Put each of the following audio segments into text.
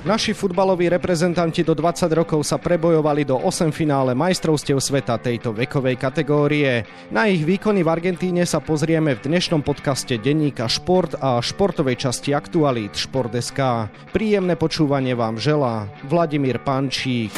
Naši futbaloví reprezentanti do 20 rokov sa prebojovali do 8 finále majstrovstiev sveta tejto vekovej kategórie. Na ich výkony v Argentíne sa pozrieme v dnešnom podcaste denníka Šport a športovej časti Aktualít Šport.sk. Príjemné počúvanie vám želá Vladimír Pančík.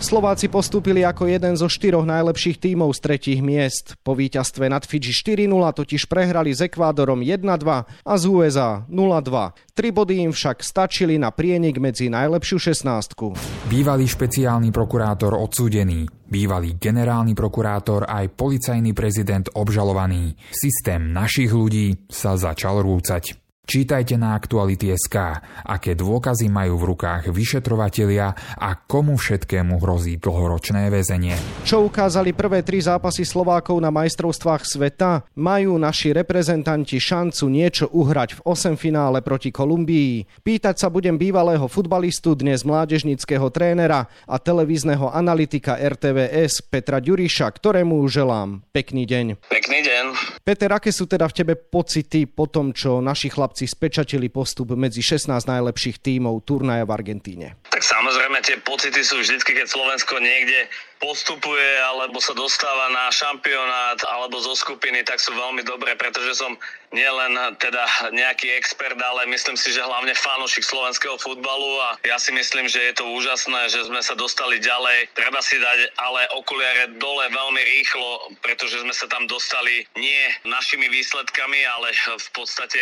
Slováci postúpili ako jeden zo štyroch najlepších tímov z tretích miest. Po víťazstve nad Fidži 4-0 totiž prehrali s Ekvádorom 1-2 a z USA 0-2. Tri body im však stačili na prienik medzi najlepšiu šestnáctku. Bývalý špeciálny prokurátor odsúdený, bývalý generálny prokurátor aj policajný prezident obžalovaný. Systém našich ľudí sa začal rúcať. Čítajte na Aktuality.sk, aké dôkazy majú v rukách vyšetrovatelia a komu všetkému hrozí dlhoročné väzenie. Čo ukázali prvé tri zápasy Slovákov na majstrovstvách sveta? Majú naši reprezentanti šancu niečo uhrať v 8 finále proti Kolumbii? Pýtať sa budem bývalého futbalistu, dnes mládežnického trénera a televízneho analytika RTVS Petra Ďuriša, ktorému želám pekný deň. Pekný deň. Peter, aké sú teda v tebe pocity po tom, čo naši chlapci chlapci spečatili postup medzi 16 najlepších tímov turnaja v Argentíne. Tak samozrejme tie pocity sú vždy, keď Slovensko niekde postupuje alebo sa dostáva na šampionát alebo zo skupiny, tak sú veľmi dobré, pretože som nielen teda nejaký expert, ale myslím si, že hlavne fanošik slovenského futbalu a ja si myslím, že je to úžasné, že sme sa dostali ďalej. Treba si dať ale okuliare dole veľmi rýchlo, pretože sme sa tam dostali nie našimi výsledkami, ale v podstate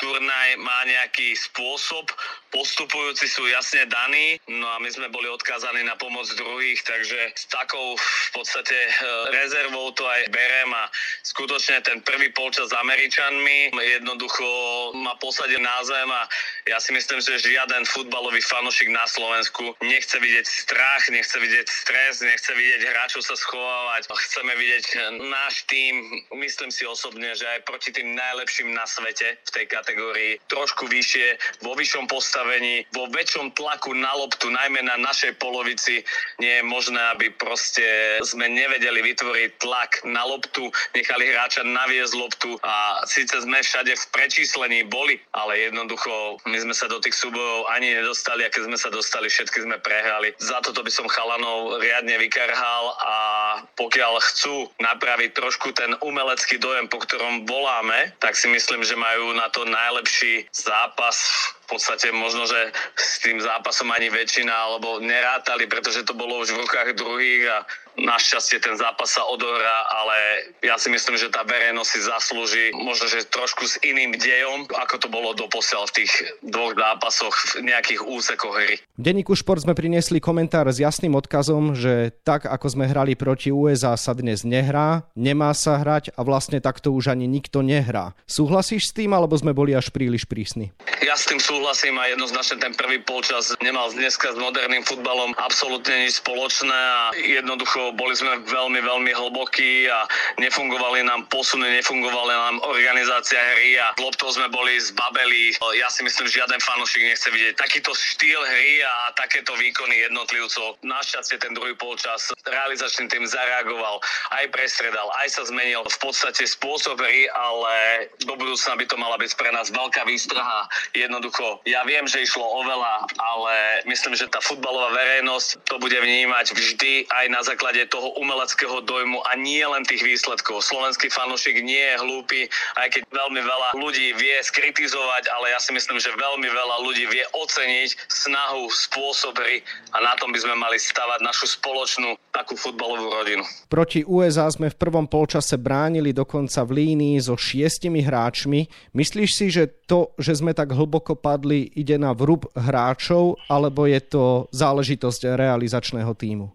turnaj má nejaký spôsob, postupujúci sú jasne daní, no a my sme boli odkázaní na pomoc druhých, takže s takou v podstate e, rezervou to aj berem a skutočne ten prvý polčas s Američanmi jednoducho ma posadil na zem a ja si myslím, že žiaden futbalový fanošik na Slovensku nechce vidieť strach, nechce vidieť stres, nechce vidieť hráčov sa schovávať. Chceme vidieť náš tým, myslím si osobne, že aj proti tým najlepším na svete v tej kategórii kategórii trošku vyššie, vo vyššom postavení, vo väčšom tlaku na loptu, najmä na našej polovici. Nie je možné, aby proste sme nevedeli vytvoriť tlak na loptu, nechali hráča naviesť loptu a síce sme všade v prečíslení boli, ale jednoducho my sme sa do tých súbojov ani nedostali a keď sme sa dostali, všetky sme prehrali. Za toto by som chalanov riadne vykarhal a pokiaľ chcú napraviť trošku ten umelecký dojem, po ktorom voláme, tak si myslím, že majú na to najlepší zápas podstate možno, že s tým zápasom ani väčšina alebo nerátali, pretože to bolo už v rukách druhých a Našťastie ten zápas sa odohrá, ale ja si myslím, že tá verejnosť si zaslúži možno, že trošku s iným dejom, ako to bolo doposiaľ v tých dvoch zápasoch v nejakých úsekoch hry. V denníku Šport sme priniesli komentár s jasným odkazom, že tak ako sme hrali proti USA sa dnes nehrá, nemá sa hrať a vlastne takto už ani nikto nehrá. Súhlasíš s tým, alebo sme boli až príliš prísni? Ja s tým súhlasím a jednoznačne ten prvý polčas nemal dneska s moderným futbalom absolútne nič spoločné a jednoducho boli sme veľmi, veľmi hlbokí a nefungovali nám posuny, nefungovala nám organizácia hry a loptou sme boli zbabeli. Ja si myslím, že žiaden fanúšik nechce vidieť takýto štýl hry a takéto výkony jednotlivcov. Našťastie ten druhý polčas realizačný tým zareagoval, aj prestredal, aj sa zmenil v podstate spôsob hry, ale do budúcna by to mala byť pre nás veľká výstraha. Jednoducho, ja viem, že išlo o veľa, ale myslím, že tá futbalová verejnosť to bude vnímať vždy aj na základe toho umeleckého dojmu a nie len tých výsledkov. Slovenský fanúšik nie je hlúpy, aj keď veľmi veľa ľudí vie skritizovať, ale ja si myslím, že veľmi veľa ľudí vie oceniť snahu, spôsob hry a na tom by sme mali stavať našu spoločnú takú futbalovú rodinu. Proti USA sme v prvom polčase bránili dokonca v línii so šiestimi hráčmi. Myslíš si, že to, že sme tak hlboko padli, ide na vrúb hráčov, alebo je to záležitosť realizačného týmu?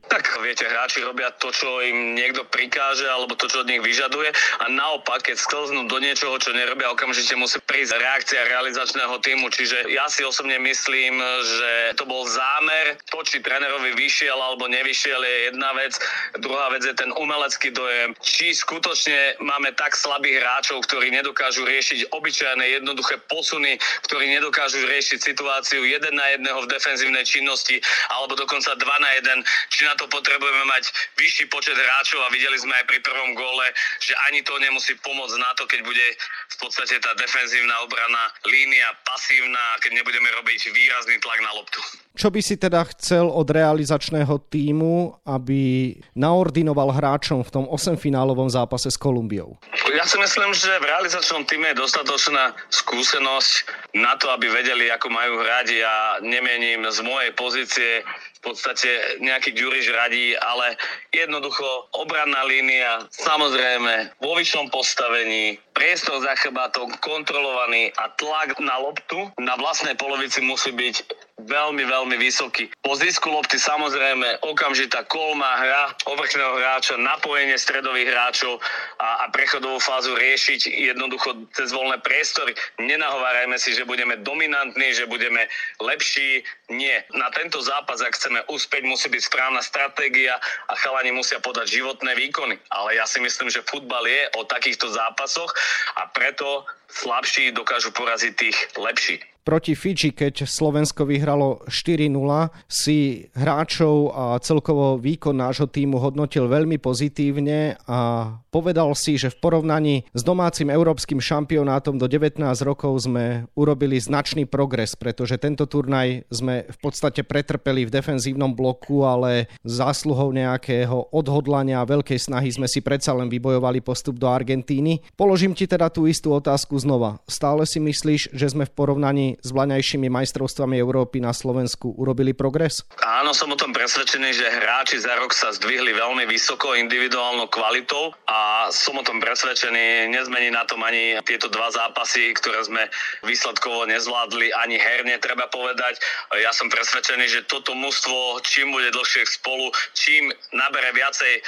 Viete, hráči robia to, čo im niekto prikáže alebo to, čo od nich vyžaduje a naopak, keď sklznú do niečoho, čo nerobia, okamžite musí prísť reakcia realizačného týmu. Čiže ja si osobne myslím, že to bol zámer. To, či trénerovi vyšiel alebo nevyšiel je jedna vec. Druhá vec je ten umelecký dojem. Či skutočne máme tak slabých hráčov, ktorí nedokážu riešiť obyčajné jednoduché posuny, ktorí nedokážu riešiť situáciu jeden na jedného v defenzívnej činnosti alebo dokonca dva na jeden. Či na to potrebujú potrebujeme mať vyšší počet hráčov a videli sme aj pri prvom gole, že ani to nemusí pomôcť na to, keď bude v podstate tá defenzívna obrana línia pasívna, keď nebudeme robiť výrazný tlak na loptu. Čo by si teda chcel od realizačného týmu, aby naordinoval hráčom v tom 8-finálovom zápase s Kolumbiou? Ja si myslím, že v realizačnom týme je dostatočná skúsenosť na to, aby vedeli, ako majú hrať. Ja nemením z mojej pozície podstate nejaký Ďuriš radí, ale jednoducho obranná línia, samozrejme vo vyššom postavení, priestor za chrbátom kontrolovaný a tlak na loptu na vlastnej polovici musí byť veľmi, veľmi vysoký. Po zisku lopty samozrejme okamžitá kolma hra povrchného hráča, napojenie stredových hráčov a, a prechodovú fázu riešiť jednoducho cez voľné priestory. Nenahovárajme si, že budeme dominantní, že budeme lepší. Nie. Na tento zápas, ak chceme úspeť, musí byť správna stratégia a chalani musia podať životné výkony. Ale ja si myslím, že futbal je o takýchto zápasoch a preto slabší dokážu poraziť tých lepších proti Fidži, keď Slovensko vyhralo 4-0, si hráčov a celkovo výkon nášho týmu hodnotil veľmi pozitívne a povedal si, že v porovnaní s domácim európskym šampionátom do 19 rokov sme urobili značný progres, pretože tento turnaj sme v podstate pretrpeli v defenzívnom bloku, ale zásluhou nejakého odhodlania a veľkej snahy sme si predsa len vybojovali postup do Argentíny. Položím ti teda tú istú otázku znova. Stále si myslíš, že sme v porovnaní s vlaňajšími majstrovstvami Európy na Slovensku urobili progres? Áno, som o tom presvedčený, že hráči za rok sa zdvihli veľmi vysoko individuálnou kvalitou a som o tom presvedčený, nezmení na tom ani tieto dva zápasy, ktoré sme výsledkovo nezvládli, ani herne treba povedať. Ja som presvedčený, že toto mužstvo, čím bude dlhšie spolu, čím nabere viacej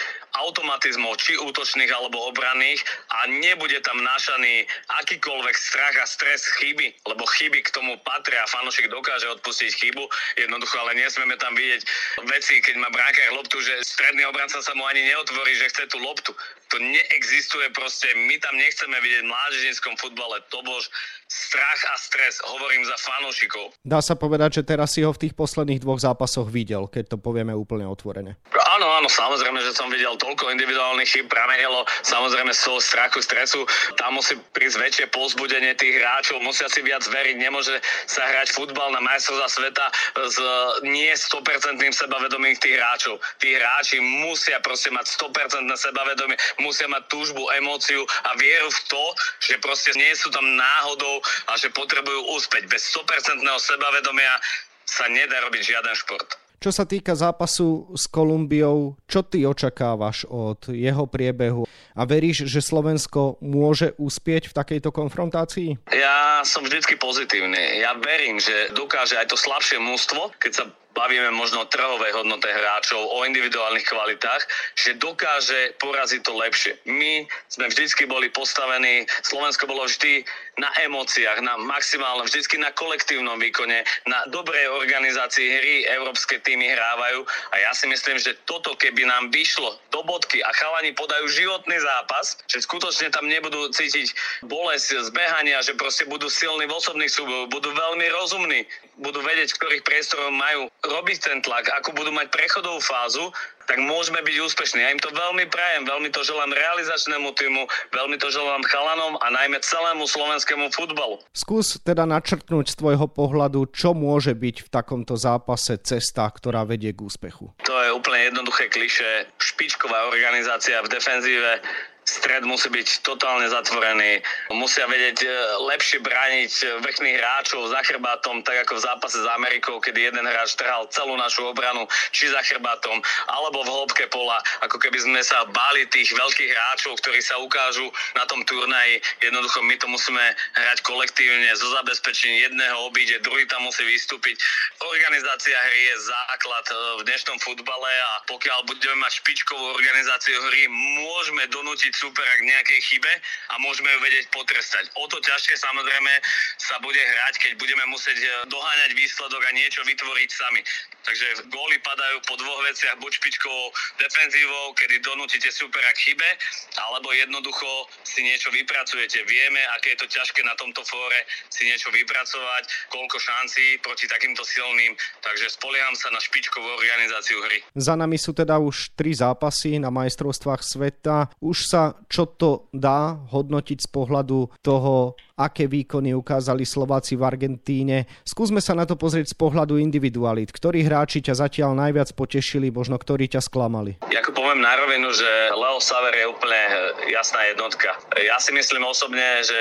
automatizmov, či útočných alebo obranných a nebude tam nášaný akýkoľvek strach a stres chyby, lebo chyby k tomu patria, fanošik dokáže odpustiť chybu, jednoducho, ale nesmieme tam vidieť veci, keď má bránkár loptu, že stredný obranca sa mu ani neotvorí, že chce tú loptu. To neexistuje proste, my tam nechceme vidieť v mládežníckom futbale tobož strach a stres, hovorím za fanúšikov. Dá sa povedať, že teraz si ho v tých posledných dvoch zápasoch videl, keď to povieme úplne otvorene. Áno, áno, samozrejme, že som videl toľko individuálnych chyb, pramenilo samozrejme z toho strachu, stresu. Tam musí prísť väčšie pozbudenie tých hráčov, musia si viac veriť, nemôže sa hrať futbal na majstrovstvá sveta s nie 100% sebavedomím tých hráčov. Tí hráči musia proste mať 100% sebavedomie, musia mať túžbu, emóciu a vieru v to, že proste nie sú tam náhodou a že potrebujú úspeť. Bez 100% sebavedomia sa nedá robiť žiaden šport. Čo sa týka zápasu s Kolumbiou, čo ty očakávaš od jeho priebehu a veríš, že Slovensko môže uspieť v takejto konfrontácii? Ja som vždycky pozitívny. Ja verím, že dokáže aj to slabšie mústvo, keď sa bavíme možno o trhovej hodnote hráčov, o individuálnych kvalitách, že dokáže poraziť to lepšie. My sme vždycky boli postavení, Slovensko bolo vždy na emóciách, na maximálne, vždycky na kolektívnom výkone, na dobrej organizácii hry európske týmy hrávajú a ja si myslím, že toto keby nám vyšlo do bodky a chalani podajú životný zápas, že skutočne tam nebudú cítiť bolesť zbehania, že proste budú silní v osobných súbojoch, budú veľmi rozumní, budú vedieť, v ktorých priestoroch majú robiť ten tlak, ako budú mať prechodovú fázu, tak môžeme byť úspešní. Ja im to veľmi prajem, veľmi to želám realizačnému týmu, veľmi to želám chalanom a najmä celému slovenskému futbalu. Skús teda načrtnúť z tvojho pohľadu, čo môže byť v takomto zápase cesta, ktorá vedie k úspechu. To je úplne jednoduché kliše. Špičková organizácia v defenzíve, stred musí byť totálne zatvorený. Musia vedieť e, lepšie brániť vrchných hráčov za chrbátom, tak ako v zápase s Amerikou, kedy jeden hráč trhal celú našu obranu, či za chrbátom, alebo v hĺbke pola, ako keby sme sa báli tých veľkých hráčov, ktorí sa ukážu na tom turnaji. Jednoducho my to musíme hrať kolektívne, zo zabezpečení jedného obíde, druhý tam musí vystúpiť. Organizácia hry je základ e, v dnešnom futbale a pokiaľ budeme mať špičkovú organizáciu hry, môžeme donútiť supera k nejakej chybe a môžeme ju vedieť potrestať. O to ťažšie samozrejme sa bude hrať, keď budeme musieť e, doháňať výsledok a niečo vytvoriť sami. Takže góly padajú po dvoch veciach, buď špičkovou defenzívou, kedy donútite supera k chybe, alebo jednoducho si niečo vypracujete. Vieme, aké je to ťažké na tomto fóre si niečo vypracovať, koľko šancí proti takýmto silným, takže spolieham sa na špičkovú organizáciu hry. Za nami sú teda už tri zápasy na majstrovstvách sveta. Už sa čo to dá hodnotiť z pohľadu toho, aké výkony ukázali Slováci v Argentíne. Skúsme sa na to pozrieť z pohľadu individualit. Ktorí hráči ťa zatiaľ najviac potešili, možno ktorí ťa sklamali? Jako poviem na rovinu, že Leo Saver je úplne jasná jednotka. Ja si myslím osobne, že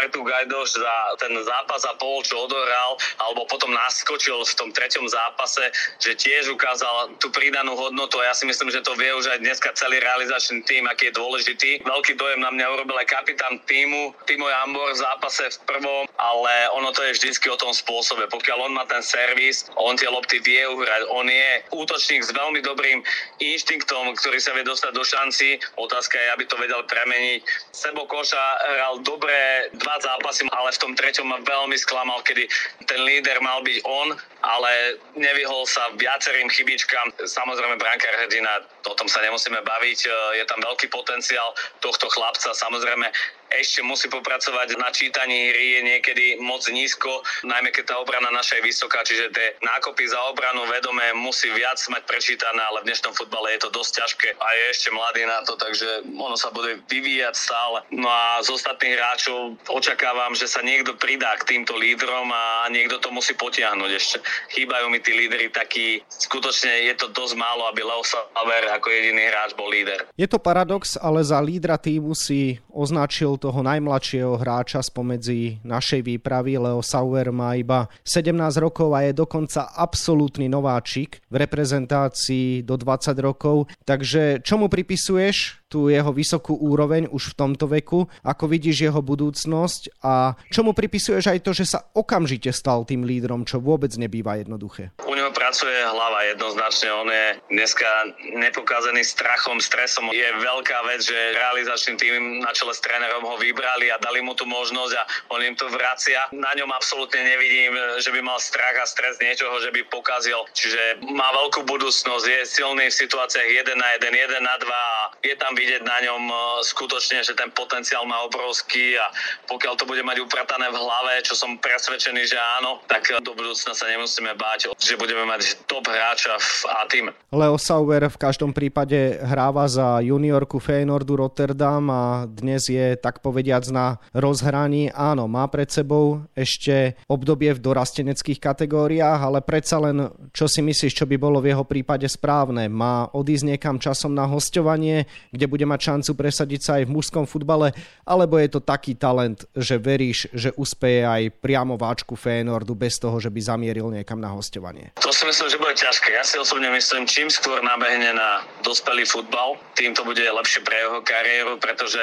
Artu Gajdoš za ten zápas a pol, čo odohral, alebo potom naskočil v tom treťom zápase, že tiež ukázal tú pridanú hodnotu a ja si myslím, že to vie už aj dneska celý realizačný tým, aký je dôležitý. Veľký dojem na mňa urobil aj kapitán týmu, Timo Jambor za zápase v prvom, ale ono to je vždycky o tom spôsobe. Pokiaľ on má ten servis, on tie lopty vie uhrať, on je útočník s veľmi dobrým inštinktom, ktorý sa vie dostať do šanci. Otázka je, aby to vedel premeniť. Sebo Koša hral dobré dva zápasy, ale v tom treťom ma veľmi sklamal, kedy ten líder mal byť on, ale nevyhol sa viacerým chybičkám. Samozrejme, brankár hrdina, o tom sa nemusíme baviť. Je tam veľký potenciál tohto chlapca. Samozrejme, ešte musí popracovať na čítaní hry, je niekedy moc nízko, najmä keď tá obrana naša je vysoká, čiže tie nákopy za obranu vedomé musí viac mať prečítané, ale v dnešnom futbale je to dosť ťažké a je ešte mladý na to, takže ono sa bude vyvíjať stále. No a z ostatných hráčov očakávam, že sa niekto pridá k týmto lídrom a niekto to musí potiahnuť ešte. Chýbajú mi tí lídry takí, skutočne je to dosť málo, aby Leo Saver ako jediný hráč bol líder. Je to paradox, ale za lídra týmu si označil toho najmladšieho hráča spomedzi našej výpravy. Leo Sauer má iba 17 rokov a je dokonca absolútny nováčik v reprezentácii do 20 rokov. Takže čo mu pripisuješ? tú jeho vysokú úroveň už v tomto veku, ako vidíš jeho budúcnosť a čo mu pripisuješ aj to, že sa okamžite stal tým lídrom, čo vôbec nebýva jednoduché. U neho pracuje hlava jednoznačne, on je dneska nepokázený strachom, stresom. Je veľká vec, že realizačný tým na čele s trénerom ho vybrali a dali mu tú možnosť a on im to vracia. Na ňom absolútne nevidím, že by mal strach a stres niečoho, že by pokazil. Čiže má veľkú budúcnosť, je silný v situáciách 1 na 1, 1 na 2 a je tam vidieť na ňom e, skutočne, že ten potenciál má obrovský a pokiaľ to bude mať upratané v hlave, čo som presvedčený, že áno, tak do budúcna sa nemusíme báť, že budeme mať top hráča v A tým. Leo Sauer v každom prípade hráva za juniorku Feyenoordu Rotterdam a dnes je tak povediac na rozhraní. Áno, má pred sebou ešte obdobie v dorasteneckých kategóriách, ale predsa len čo si myslíš, čo by bolo v jeho prípade správne? Má odísť niekam časom na hostovanie, kde bude mať šancu presadiť sa aj v mužskom futbale, alebo je to taký talent, že veríš, že uspeje aj priamo váčku Fénordu bez toho, že by zamieril niekam na hostovanie? To si myslím, že bude ťažké. Ja si osobne myslím, čím skôr nabehne na dospelý futbal, tým to bude lepšie pre jeho kariéru, pretože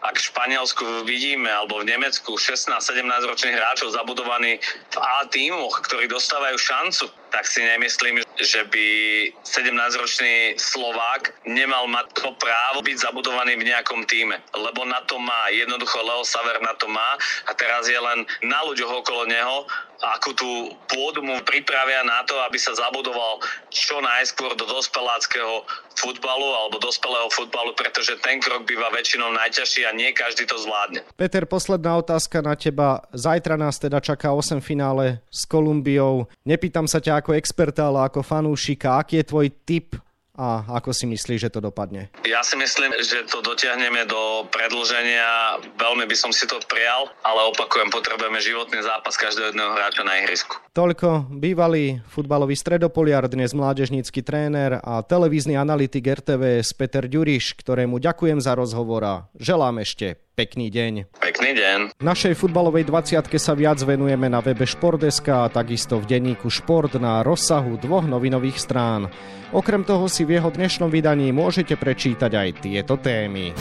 ak v Španielsku vidíme, alebo v Nemecku 16-17 ročných hráčov zabudovaní v A tímoch, ktorí dostávajú šancu, tak si nemyslím, že by 17-ročný Slovák nemal mať to právo byť zabudovaný v nejakom týme. Lebo na to má, jednoducho Leo Saver na to má a teraz je len na ľuďoch okolo neho, akú tú pôdu mu pripravia na to, aby sa zabudoval čo najskôr do dospeláckého futbalu alebo dospelého futbalu, pretože ten krok býva väčšinou najťažší a nie každý to zvládne. Peter, posledná otázka na teba. Zajtra nás teda čaká 8 finále s Kolumbiou. Nepýtam sa ťa ako experta, ale ako fanúšika. Aký je tvoj tip a ako si myslíš, že to dopadne? Ja si myslím, že to dotiahneme do predlženia. Veľmi by som si to prijal, ale opakujem, potrebujeme životný zápas každého jedného hráča na ihrisku. Toľko bývalý futbalový stredopoliar, dnes mládežnícky tréner a televízny analytik RTVS Peter Ďuriš, ktorému ďakujem za rozhovor a želám ešte Pekný deň. Pekný deň. Našej futbalovej 20 sa viac venujeme na webe Športdeska a takisto v denníku Šport na rozsahu dvoch novinových strán. Okrem toho si v jeho dnešnom vydaní môžete prečítať aj tieto témy.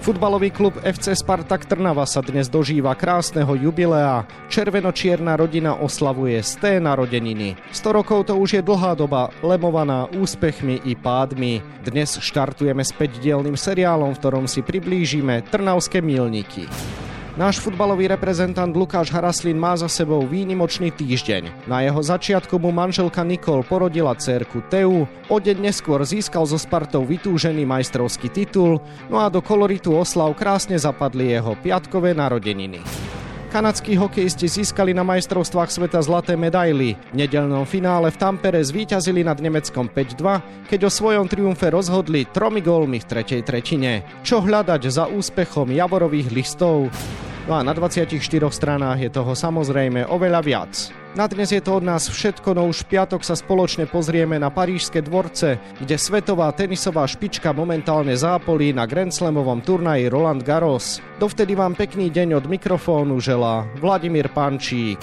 Futbalový klub FC Spartak Trnava sa dnes dožíva krásneho jubilea. Červenočierna rodina oslavuje z té narodeniny. 100 rokov to už je dlhá doba, lemovaná úspechmi i pádmi. Dnes štartujeme s 5-dielným seriálom, v ktorom si priblížime Trnavské milníky. Náš futbalový reprezentant Lukáš Haraslin má za sebou výnimočný týždeň. Na jeho začiatku mu manželka Nikol porodila dcerku Teu, o deň neskôr získal so Spartou vytúžený majstrovský titul, no a do koloritu oslav krásne zapadli jeho piatkové narodeniny. Kanadskí hokejisti získali na majstrovstvách sveta zlaté medaily. V nedelnom finále v Tampere zvíťazili nad Nemeckom 5-2, keď o svojom triumfe rozhodli tromi gólmi v tretej tretine. Čo hľadať za úspechom Javorových listov? No a na 24 stranách je toho samozrejme oveľa viac. Na dnes je to od nás všetko, no už piatok sa spoločne pozrieme na parížske dvorce, kde svetová tenisová špička momentálne zápolí na Grand Slamovom turnaji Roland Garros. Dovtedy vám pekný deň od mikrofónu želá Vladimír Pančík.